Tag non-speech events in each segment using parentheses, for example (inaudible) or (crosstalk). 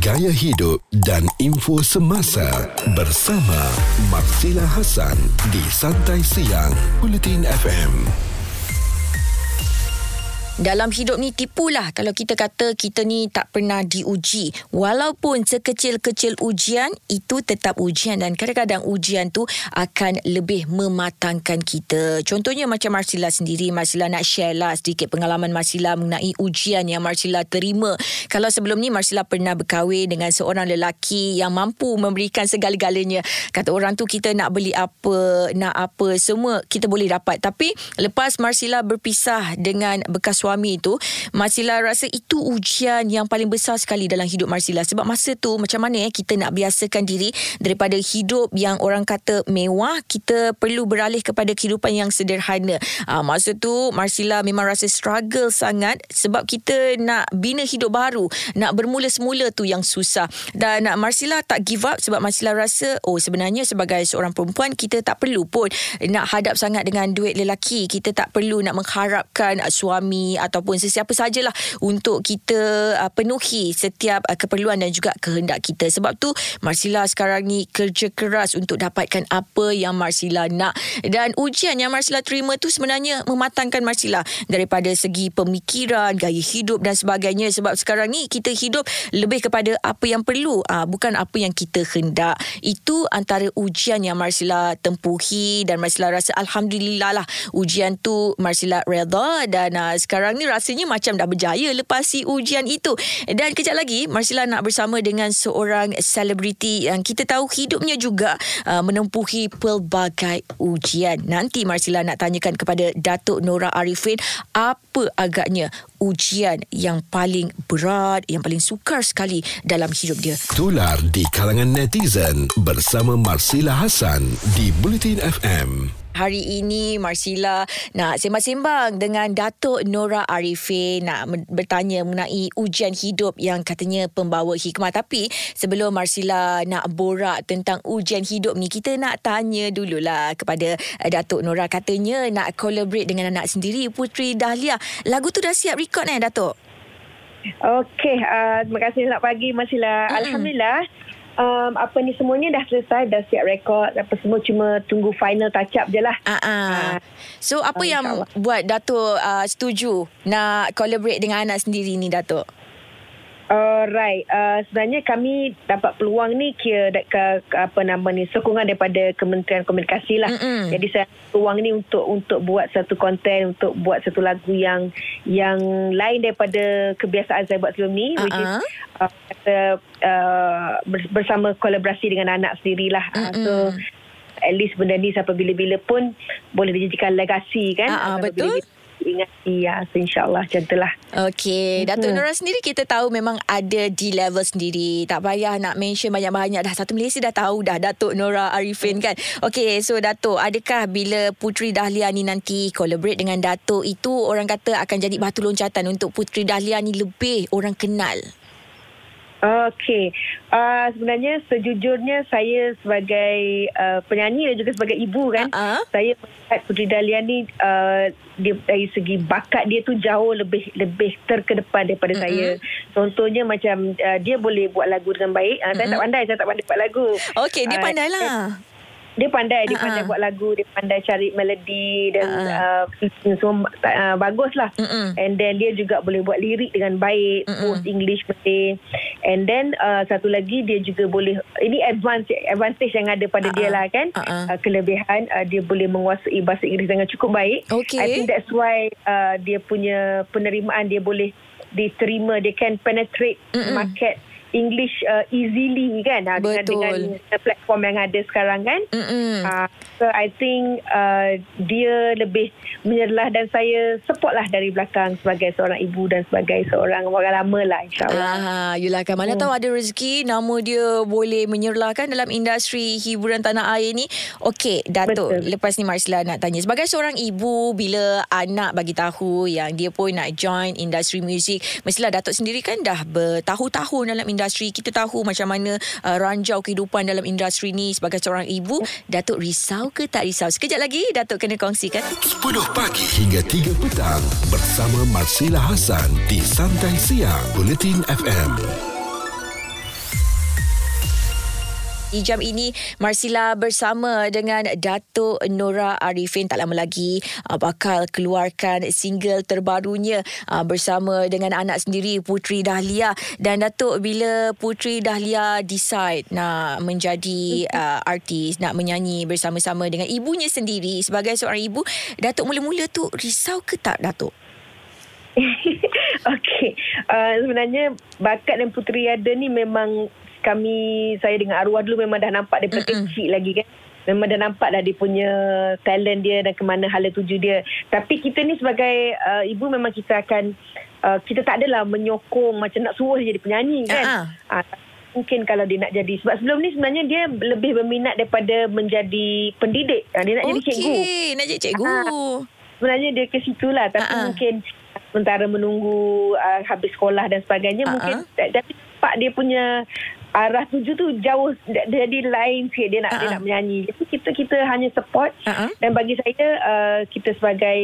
gaya hidup dan info semasa bersama Marsila Hasan di Santai Siang Bulletin FM. Dalam hidup ni tipulah kalau kita kata kita ni tak pernah diuji. Walaupun sekecil-kecil ujian itu tetap ujian dan kadang-kadang ujian tu akan lebih mematangkan kita. Contohnya macam Marsila sendiri, Marsila nak share lah sedikit pengalaman Marsila mengenai ujian yang Marsila terima. Kalau sebelum ni Marsila pernah berkahwin dengan seorang lelaki yang mampu memberikan segala-galanya. Kata orang tu kita nak beli apa, nak apa, semua kita boleh dapat. Tapi lepas Marsila berpisah dengan bekas suami suami itu Marsila rasa itu ujian yang paling besar sekali dalam hidup Marsila. Sebab masa tu macam mana eh kita nak biasakan diri daripada hidup yang orang kata mewah kita perlu beralih kepada kehidupan yang sederhana. Ha, masa tu Marsila memang rasa struggle sangat sebab kita nak bina hidup baru nak bermula semula tu yang susah. Dan Marsila tak give up sebab Marsila rasa oh sebenarnya sebagai seorang perempuan kita tak perlu pun nak hadap sangat dengan duit lelaki. Kita tak perlu nak mengharapkan suami ataupun sesiapa sajalah untuk kita uh, penuhi setiap uh, keperluan dan juga kehendak kita. Sebab tu Marsila sekarang ni kerja keras untuk dapatkan apa yang Marsila nak dan ujian yang Marsila terima tu sebenarnya mematangkan Marsila daripada segi pemikiran, gaya hidup dan sebagainya sebab sekarang ni kita hidup lebih kepada apa yang perlu uh, bukan apa yang kita hendak. Itu antara ujian yang Marsila tempuhi dan Marsila rasa alhamdulillah lah ujian tu Marsila redha dan uh, sekarang sekarang ni rasanya macam dah berjaya lepasi ujian itu. Dan kejap lagi Marsila nak bersama dengan seorang selebriti yang kita tahu hidupnya juga uh, menempuhi pelbagai ujian. Nanti Marsila nak tanyakan kepada Datuk Nora Arifin apa agaknya ujian yang paling berat, yang paling sukar sekali dalam hidup dia. Tular di kalangan netizen bersama Marsila Hasan di Bulletin FM. Hari ini Marsila nak sembang-sembang dengan Datuk Nora Arifin nak bertanya mengenai ujian hidup yang katanya pembawa hikmah. Tapi sebelum Marsila nak borak tentang ujian hidup ni, kita nak tanya dululah kepada eh, Datuk Nora. Katanya nak collaborate dengan anak sendiri, Putri Dahlia. Lagu tu dah siap record eh Datuk? Okey, uh, terima kasih selamat pagi Marsila. Mm-hmm. Alhamdulillah um, apa ni semuanya dah selesai dah siap rekod apa semua cuma tunggu final touch up je lah uh-uh. so apa uh, yang buat Datuk uh, setuju nak collaborate dengan anak sendiri ni Datuk Alright, uh, sebenarnya kami dapat peluang ni kira ke, ke apa nama ni sokongan daripada Kementerian Komunikasi lah. Mm-hmm. Jadi saya peluang ni untuk untuk buat satu konten untuk buat satu lagu yang yang lain daripada kebiasaan saya buat sebelum ni, uh-huh. which is uh, uh, bersama kolaborasi dengan anak sendirilah. Mm-hmm. Uh, so at least benda ni sampai bila-bila pun boleh dijadikan legasi kan. Uh-huh, betul. Bila-bila ingati ya so insyaallah macam itulah okey. Datuk hmm. Nora sendiri kita tahu memang ada di level sendiri. Tak payah nak mention banyak-banyak dah. Satu Malaysia dah tahu dah datuk Nora Arifin kan? Okey so datuk adakah bila Putri Dahlia ni nanti collaborate dengan datuk itu orang kata akan jadi batu loncatan untuk Putri Dahlia ni lebih orang kenal Okey, uh, sebenarnya sejujurnya saya sebagai uh, penyanyi dan juga sebagai ibu kan, uh-huh. saya melihat Putri Dahlia ni uh, dia, dari segi bakat dia tu jauh lebih lebih terkedepan daripada uh-huh. saya. Contohnya macam uh, dia boleh buat lagu dengan baik. Uh, uh-huh. Saya tak pandai, saya tak pandai buat lagu. Okey, dia uh, pandai lah. Uh, dia pandai dia uh-huh. pandai buat lagu dia pandai cari melodi dan uh-huh. uh, semua uh, bagus lah uh-huh. and then dia juga boleh buat lirik dengan baik uh-huh. both English Malay and then uh, satu lagi dia juga boleh ini advantage advantage yang ada pada uh-huh. dia lah kan uh-huh. uh, kelebihan uh, dia boleh menguasai bahasa Inggeris dengan cukup baik okay. I think that's why uh, dia punya penerimaan dia boleh diterima dia can penetrate uh-huh. market English uh, easily kan uh, dengan dengan platform yang ada sekarang kan. Uh, so I think uh, dia lebih menyerlah dan saya support lah dari belakang sebagai seorang ibu dan sebagai seorang orang lama lah insyaAllah. Ah, yelah kan mana hmm. tahu ada rezeki nama dia boleh menyerlah kan dalam industri hiburan tanah air ni. Okey Datuk Betul. lepas ni Marsila nak tanya sebagai seorang ibu bila anak bagi tahu yang dia pun nak join industri muzik mestilah Datuk sendiri kan dah bertahun-tahun dalam industri industri kita tahu macam mana uh, ranjau kehidupan dalam industri ni sebagai seorang ibu. Datuk risau ke tak risau? Sekejap lagi Datuk kena kongsikan. 10 pagi hingga 3 petang bersama Marsila Hasan di Santai Siang Bulletin FM Di jam ini. Marsila bersama dengan Datuk Nora Arifin. Tak lama lagi uh, bakal keluarkan single terbarunya uh, bersama dengan anak sendiri Putri Dahlia. Dan Datuk bila Putri Dahlia decide nak menjadi uh, artis nak menyanyi bersama-sama dengan ibunya sendiri sebagai seorang ibu Datuk mula-mula tu risau ke tak Datuk? (laughs) Okey, uh, sebenarnya bakat dan Putri ada ni memang kami saya dengan arwah dulu memang dah nampak daripada Mm-mm. kecil lagi kan. Memang dah nampak dah dia punya talent dia dan ke mana hala tuju dia. Tapi kita ni sebagai uh, ibu memang kita akan uh, kita tak adalah menyokong macam nak suruh dia jadi penyanyi kan. Uh-huh. Uh, mungkin kalau dia nak jadi sebab sebelum ni sebenarnya dia lebih berminat daripada menjadi pendidik. Uh, dia nak okay, jadi cikgu. nak jadi cikgu. Uh, sebenarnya dia ke situ lah tapi uh-huh. mungkin sementara menunggu uh, habis sekolah dan sebagainya uh-huh. mungkin tapi pak dia punya arah tuju tu jauh jadi lain sikit dia nak uh-huh. dia nak menyanyi. Jadi kita kita hanya support uh-huh. dan bagi saya uh, kita sebagai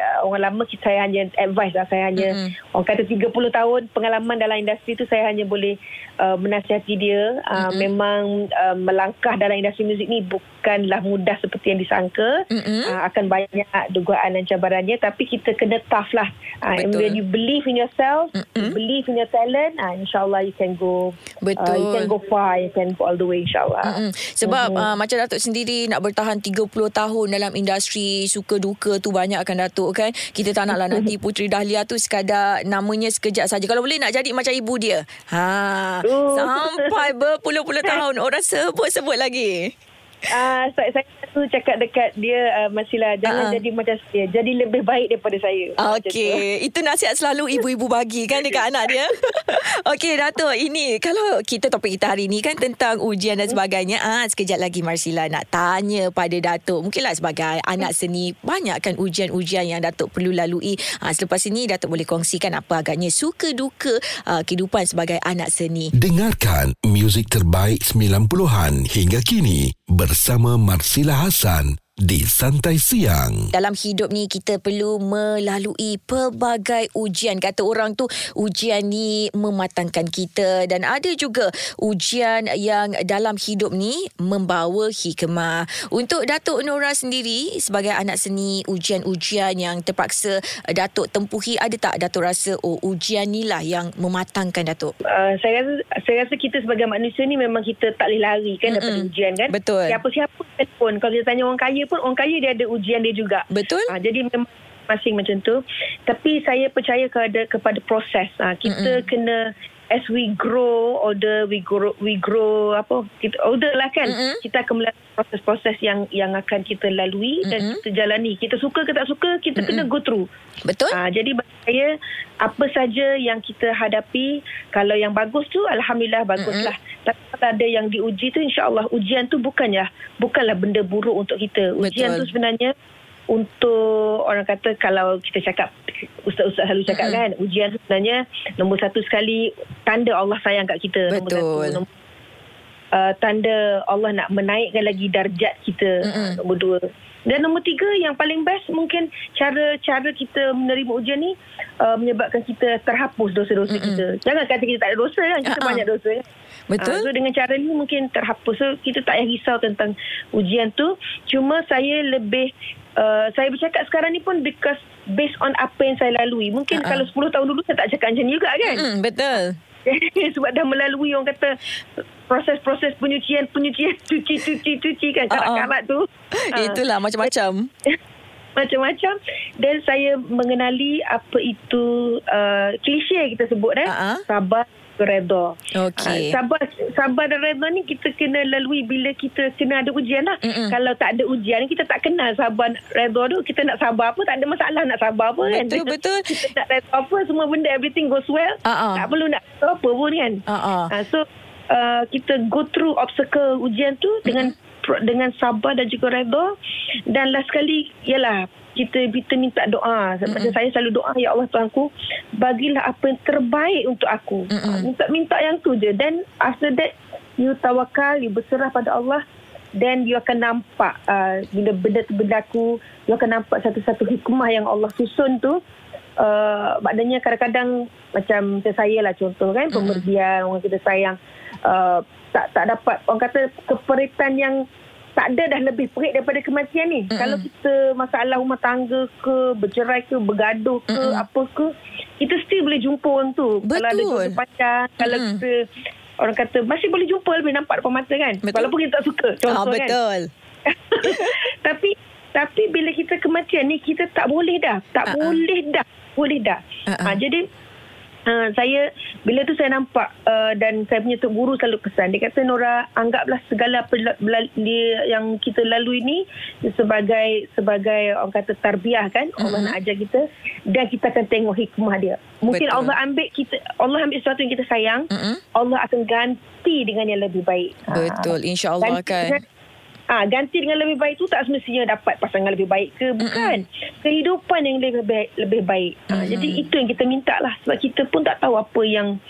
uh, orang lama kita saya hanya advice lah saya hanya uh-huh. orang kata 30 tahun pengalaman dalam industri tu saya hanya boleh uh, menasihati dia uh, uh-huh. memang uh, melangkah dalam industri muzik ni bukanlah mudah seperti yang disangka uh-huh. uh, akan banyak dugaan dan cabarannya tapi kita kena tough lah uh, and when you believe in yourself uh-huh. you believe in your talent uh, insyaallah you can go betul uh, can go far you can go all the way insyaAllah. Mm-hmm. sebab mm-hmm. uh, macam Datuk sendiri nak bertahan 30 tahun dalam industri suka duka tu banyak akan Datuk kan? Kita tak naklah nanti Putri Dahlia tu sekadar namanya sekejap saja. Kalau boleh nak jadi macam ibu dia? Ha uh. sampai berpuluh-puluh (laughs) tahun. Orang sebut-sebut lagi Uh, saya, saya tu cakap dekat dia uh, Masilah jangan uh-huh. jadi macam saya. Jadi lebih baik daripada saya. Okey. Itu nasihat selalu ibu-ibu bagi kan dekat anak dia. (laughs) Okey datuk ini kalau kita topik kita hari ni kan tentang ujian dan sebagainya. Ah sekejap lagi Marsila nak tanya pada datuk. Mungkinlah sebagai anak seni banyak kan ujian-ujian yang datuk perlu lalui. Ah selepas ini datuk boleh kongsikan apa agaknya suka duka uh, kehidupan sebagai anak seni. Dengarkan muzik terbaik 90-an hingga kini bersama Marsila Hassan di Santai Siang. Dalam hidup ni kita perlu melalui pelbagai ujian. Kata orang tu ujian ni mematangkan kita dan ada juga ujian yang dalam hidup ni membawa hikmah. Untuk Datuk Nora sendiri sebagai anak seni ujian-ujian yang terpaksa Datuk tempuhi ada tak Datuk rasa oh ujian ni lah yang mematangkan Datuk? Uh, saya rasa saya rasa kita sebagai manusia ni memang kita tak boleh lari kan Mm-mm. daripada ujian kan. Betul. Siapa-siapa pun kalau kita tanya orang kaya pun orang kaya dia ada ujian dia juga. Betul. Ha, jadi memang masing macam tu. Tapi saya percaya kepada kepada proses. Ha, kita Mm-mm. kena as we grow older we grow we grow apa kita older lah kan mm-hmm. kita akan melalui proses-proses yang yang akan kita lalui mm-hmm. dan kita jalani kita suka ke tak suka kita mm-hmm. kena go through betul ha, jadi bagi saya apa saja yang kita hadapi kalau yang bagus tu alhamdulillah baguslah mm-hmm. tapi kalau ada yang diuji tu insyaallah ujian tu bukannya bukanlah benda buruk untuk kita ujian betul. tu sebenarnya untuk orang kata kalau kita cakap ustaz-ustaz selalu cakap mm-hmm. kan ujian sebenarnya nombor satu sekali tanda Allah sayang kat kita Betul. nombor satu nombor, uh, tanda Allah nak menaikkan lagi darjat kita mm-hmm. nombor dua dan nombor tiga yang paling best mungkin cara-cara kita menerima ujian ni uh, menyebabkan kita terhapus dosa-dosa mm-hmm. kita. Jangan kata kita tak ada dosa kan. Kita uh-huh. banyak dosa kan. Betul. Uh, so dengan cara ni mungkin terhapus. So kita tak payah risau tentang ujian tu. Cuma saya lebih uh, saya bercakap sekarang ni pun because based on apa yang saya lalui. Mungkin uh-huh. kalau 10 tahun dulu saya tak cakap macam ni juga kan. Mm-hmm, betul. (laughs) Sebab dah melalui orang kata proses-proses penyucian penyucian (laughs) cuci cuci cuci kan karat-karat tu uh. (laughs) itulah macam-macam macam-macam dan saya mengenali apa itu uh, klise kita sebut eh uh-huh. sabar redha. Okey. Uh, sabar sabar dan redha ni kita kena lalui bila kita kena ada ujian lah. Mm-mm. Kalau tak ada ujian kita tak kenal sabar redha tu. Kita nak sabar apa tak ada masalah nak sabar apa betul, kan. Betul betul. Kita nak redha apa semua benda everything goes well. Uh-uh. Tak perlu nak apa pun kan. Uh-uh. Uh, so uh, kita go through obstacle ujian tu mm-hmm. dengan dengan sabar dan juga redha dan last sekali ialah kita kita minta doa. Macam mm-hmm. saya selalu doa ya Allah Tuhanku bagilah apa yang terbaik untuk aku. Mm-hmm. minta minta yang tu je. Then after that you tawakal you berserah pada Allah. Then you akan nampak uh, bila benda tu berlaku you akan nampak satu-satu hikmah yang Allah susun tu. Uh, maknanya kadang-kadang macam saya lah contoh kan mm-hmm. orang kita sayang. Uh, tak tak dapat orang kata keperitan yang tak ada dah lebih perit daripada kematian ni. Mm-hmm. Kalau kita masalah rumah tangga ke, bercerai ke, bergaduh ke, mm-hmm. apa ke, kita still boleh jumpa orang tu. Betul. Kalau ada pacar, mm-hmm. kalau kita orang kata masih boleh jumpa lebih nampak depan mata kan. Betul. Walaupun kita tak suka. Contoh ah, betul. kan. (laughs) Tapi tapi bila kita kematian ni kita tak boleh dah. Tak uh-uh. boleh dah. Boleh dah. Uh-uh. Ha, jadi Uh, saya bila tu saya nampak uh, dan saya punya tok guru selalu pesan dia kata Nora anggaplah segala apa dia yang kita lalui ni sebagai sebagai orang kata tarbiyah kan uh-huh. Allah nak ajar kita dan kita akan tengok hikmah dia mungkin Betul. Allah ambil kita Allah ambil sesuatu yang kita sayang uh-huh. Allah akan ganti dengan yang lebih baik Betul uh, insyaallah kan Ah ha, ganti dengan lebih baik tu tak semestinya dapat pasangan lebih baik ke? Bukan. Mm-mm. kehidupan yang lebih baik lebih baik. Ha, jadi itu yang kita minta lah. Sebab kita pun tak tahu apa yang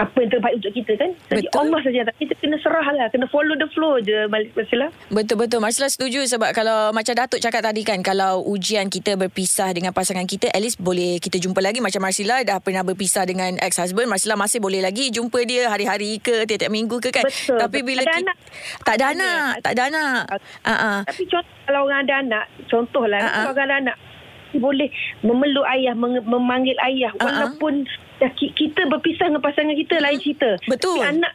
apa yang terbaik untuk kita kan. Jadi betul. Allah saja tak kita kena serah lah. Kena follow the flow je Marcella. Betul-betul. Marcella setuju sebab kalau macam Datuk cakap tadi kan kalau ujian kita berpisah dengan pasangan kita at least boleh kita jumpa lagi macam Marcella dah pernah berpisah dengan ex-husband. Marcella masih boleh lagi jumpa dia hari-hari ke tiap-tiap minggu ke kan. Betul. Tapi betul. bila ada kita, anak. Tak ada anak. Tak ada anak. Uh-uh. Tapi contoh kalau orang ada anak. Contohlah uh-uh. kalau orang ada anak boleh memeluk ayah memanggil ayah walaupun uh-huh. Kita berpisah dengan pasangan kita lain cerita. Betul. tapi anak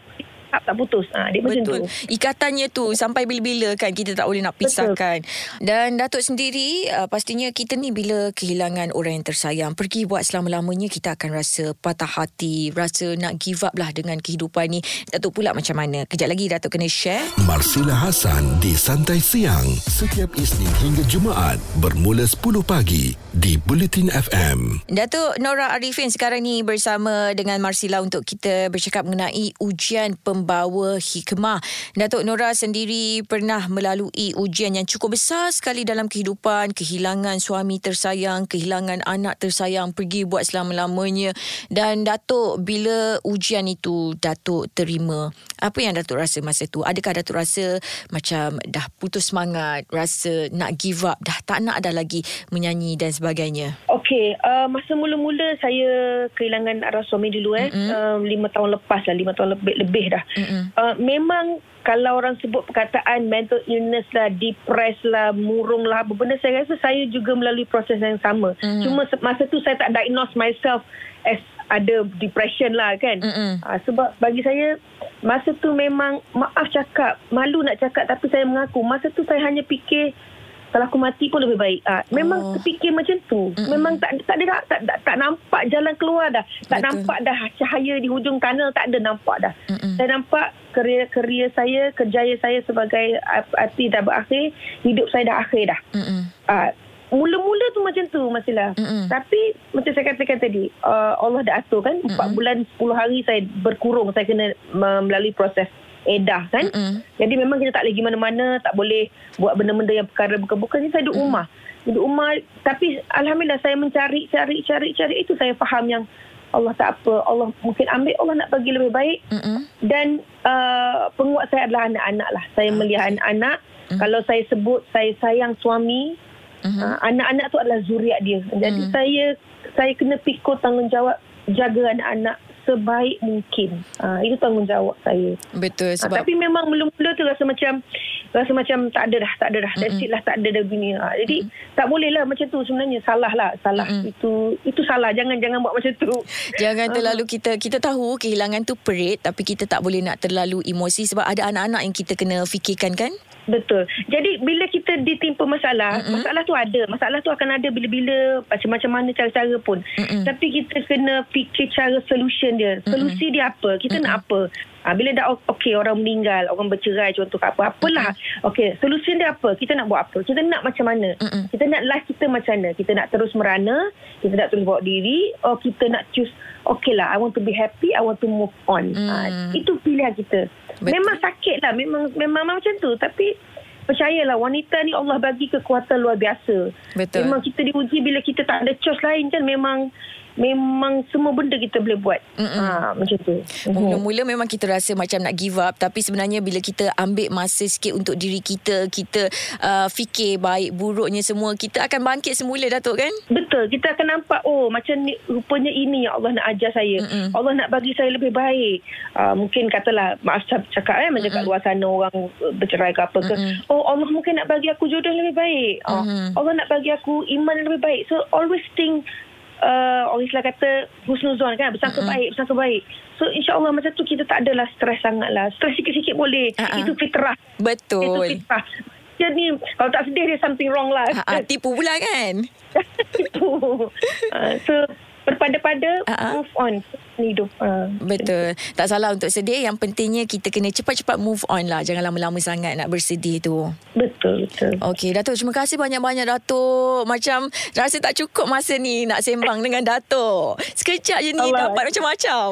tak, tak putus. Ha, dia Betul. macam tu. Ikatannya tu sampai bila-bila kan kita tak boleh nak pisahkan. Betul. Dan Datuk sendiri uh, pastinya kita ni bila kehilangan orang yang tersayang pergi buat selama-lamanya kita akan rasa patah hati, rasa nak give up lah dengan kehidupan ni. Datuk pula macam mana? Kejap lagi Datuk kena share. Marsila Hasan di Santai Siang setiap Isnin hingga Jumaat bermula 10 pagi di Bulletin FM. Datuk Nora Arifin sekarang ni bersama dengan Marsila untuk kita bercakap mengenai ujian pem membawa hikmah. Datuk Nora sendiri pernah melalui ujian yang cukup besar sekali dalam kehidupan, kehilangan suami tersayang, kehilangan anak tersayang, pergi buat selama-lamanya. Dan Datuk bila ujian itu Datuk terima, apa yang Datuk rasa masa tu? Adakah Datuk rasa macam dah putus semangat, rasa nak give up, dah tak nak ada lagi menyanyi dan sebagainya? Okey, uh, masa mula-mula saya kehilangan arwah suami dulu eh. Mm-hmm. Uh, lima tahun lepas lah, lima tahun lebih, lebih dah. Uh, memang kalau orang sebut perkataan mental illness lah, depressed lah, murung lah, apa benda saya rasa saya juga melalui proses yang sama. Mm-hmm. Cuma masa tu saya tak diagnose myself as ada depression lah kan. Mm-hmm. Uh, sebab bagi saya masa tu memang maaf cakap, malu nak cakap tapi saya mengaku masa tu saya hanya fikir kalau aku mati pun lebih baik. Ha, memang oh. terfikir macam tu. Mm-mm. Memang tak tak ada tak, tak, tak nampak jalan keluar dah. Tak Betul. nampak dah cahaya di hujung tunnel tak ada nampak dah. Mm-mm. Saya nampak kerja-kerja saya, kerjaya saya sebagai arti dah berakhir, hidup saya dah akhir dah. Ha, mula-mula tu macam tu Masila. Mm-mm. Tapi macam saya katakan tadi, uh, Allah dah atur kan 4 bulan 10 hari saya berkurung, saya kena melalui proses edah kan. Mm-hmm. Jadi memang kita tak lagi mana-mana, tak boleh buat benda-benda yang perkara bukan-bukan. Jadi saya duduk mm-hmm. rumah. Duduk rumah tapi alhamdulillah saya mencari cari cari cari itu saya faham yang Allah tak apa, Allah mungkin ambil Allah nak bagi lebih baik. Mm-hmm. Dan uh, penguat saya adalah anak-anak lah. Saya okay. melihat anak-anak. Mm-hmm. Kalau saya sebut saya sayang suami, mm-hmm. uh, anak-anak tu adalah zuriat dia. Jadi mm-hmm. saya saya kena pikul tanggungjawab jaga anak-anak sebaik mungkin. Uh, itu tanggungjawab saya. Betul ah, sebab uh, tapi memang mula-mula tu rasa macam rasa macam tak ada dah, tak ada dah. Mm-hmm. That's it lah, tak ada dah dunia. Uh, jadi mm-hmm. tak boleh lah macam tu sebenarnya salah lah, salah. Mm-hmm. Itu itu salah. Jangan jangan buat macam tu. Jangan terlalu kita kita tahu kehilangan tu perit tapi kita tak boleh nak terlalu emosi sebab ada anak-anak yang kita kena fikirkan kan? Betul. Jadi bila kita ditimpa masalah, mm-hmm. masalah tu ada. Masalah tu akan ada bila-bila macam-macam mana cara-cara pun. Mm-hmm. Tapi kita kena fikir cara solution dia. Solusi mm-hmm. dia apa? Kita mm-hmm. nak apa? Ha, bila dah okey orang meninggal, orang bercerai contoh apa apalah. Mm-hmm. Okey, solusi dia apa? Kita nak buat apa? Kita nak macam mana? Mm-hmm. Kita nak life kita macam mana? Kita nak terus merana, kita nak terus bawa diri, atau kita nak choose okey lah, I want to be happy, I want to move on. Mm. Ha, itu pilihan kita. Betul. Memang sakit lah, memang memang macam tu. Tapi percayalah wanita ni Allah bagi kekuatan luar biasa. Betul. Memang kita diuji bila kita tak ada choice lain kan memang memang semua benda kita boleh buat. Ha, macam tu. (laughs) Mula-mula memang kita rasa macam nak give up tapi sebenarnya bila kita ambil masa sikit untuk diri kita, kita uh, fikir baik buruknya semua, kita akan bangkit semula Datuk kan? Betul. Kita akan nampak oh macam ni rupanya ini yang Allah nak ajar saya. Mm-mm. Allah nak bagi saya lebih baik. Uh, mungkin katalah maaf cakap eh macam kat luar sana orang bercerai ke apa ke. Mm-mm. Oh Allah mungkin nak bagi aku jodoh lebih baik. Uh, Allah nak bagi aku iman lebih baik. So always think uh, orang Islam kata husnuzon kan bersangka mm-hmm. baik bersangka baik. So insyaallah macam tu kita tak adalah stres sangat lah. Stres sikit-sikit boleh. Uh-huh. itu fitrah. Betul. Itu fitrah. Jadi kalau tak sedih dia something wrong lah. Uh-huh. tipu pula kan? (laughs) Tipu. (laughs) Uh, so berpada-pada uh-huh. move on hidup. Uh, betul. Tak salah untuk sedih. Yang pentingnya kita kena cepat-cepat move on lah. Jangan lama-lama sangat nak bersedih tu. Betul, betul. Okey, Datuk. Terima kasih banyak-banyak, Datuk. Macam rasa tak cukup masa ni nak sembang dengan Datuk. Sekejap je ni Allah. dapat macam-macam.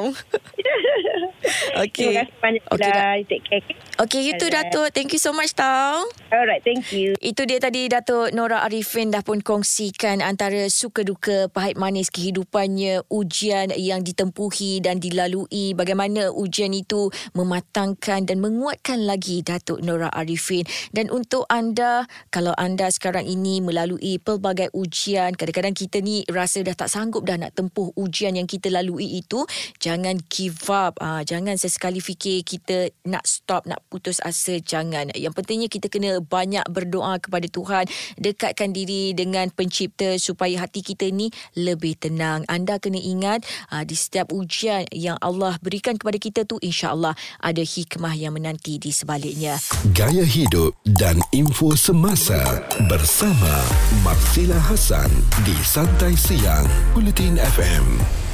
(laughs) Okey. Terima kasih banyak okay, lah. Take care. Okey, you Datuk. Thank you so much, tau. Alright, thank you. Itu dia tadi Datuk Nora Arifin dah pun kongsikan antara suka-duka pahit manis kehidupannya, ujian yang ditempuhi dipenuhi dan dilalui bagaimana ujian itu mematangkan dan menguatkan lagi Datuk Nora Arifin. Dan untuk anda kalau anda sekarang ini melalui pelbagai ujian kadang-kadang kita ni rasa dah tak sanggup dah nak tempuh ujian yang kita lalui itu jangan give up. Uh, jangan sesekali fikir kita nak stop nak putus asa jangan. Yang pentingnya kita kena banyak berdoa kepada Tuhan dekatkan diri dengan pencipta supaya hati kita ni lebih tenang. Anda kena ingat uh, di setiap ujian ujian yang Allah berikan kepada kita tu insya-Allah ada hikmah yang menanti di sebaliknya. Gaya hidup dan info semasa bersama Marsila Hasan di Santai Siang Bulletin FM.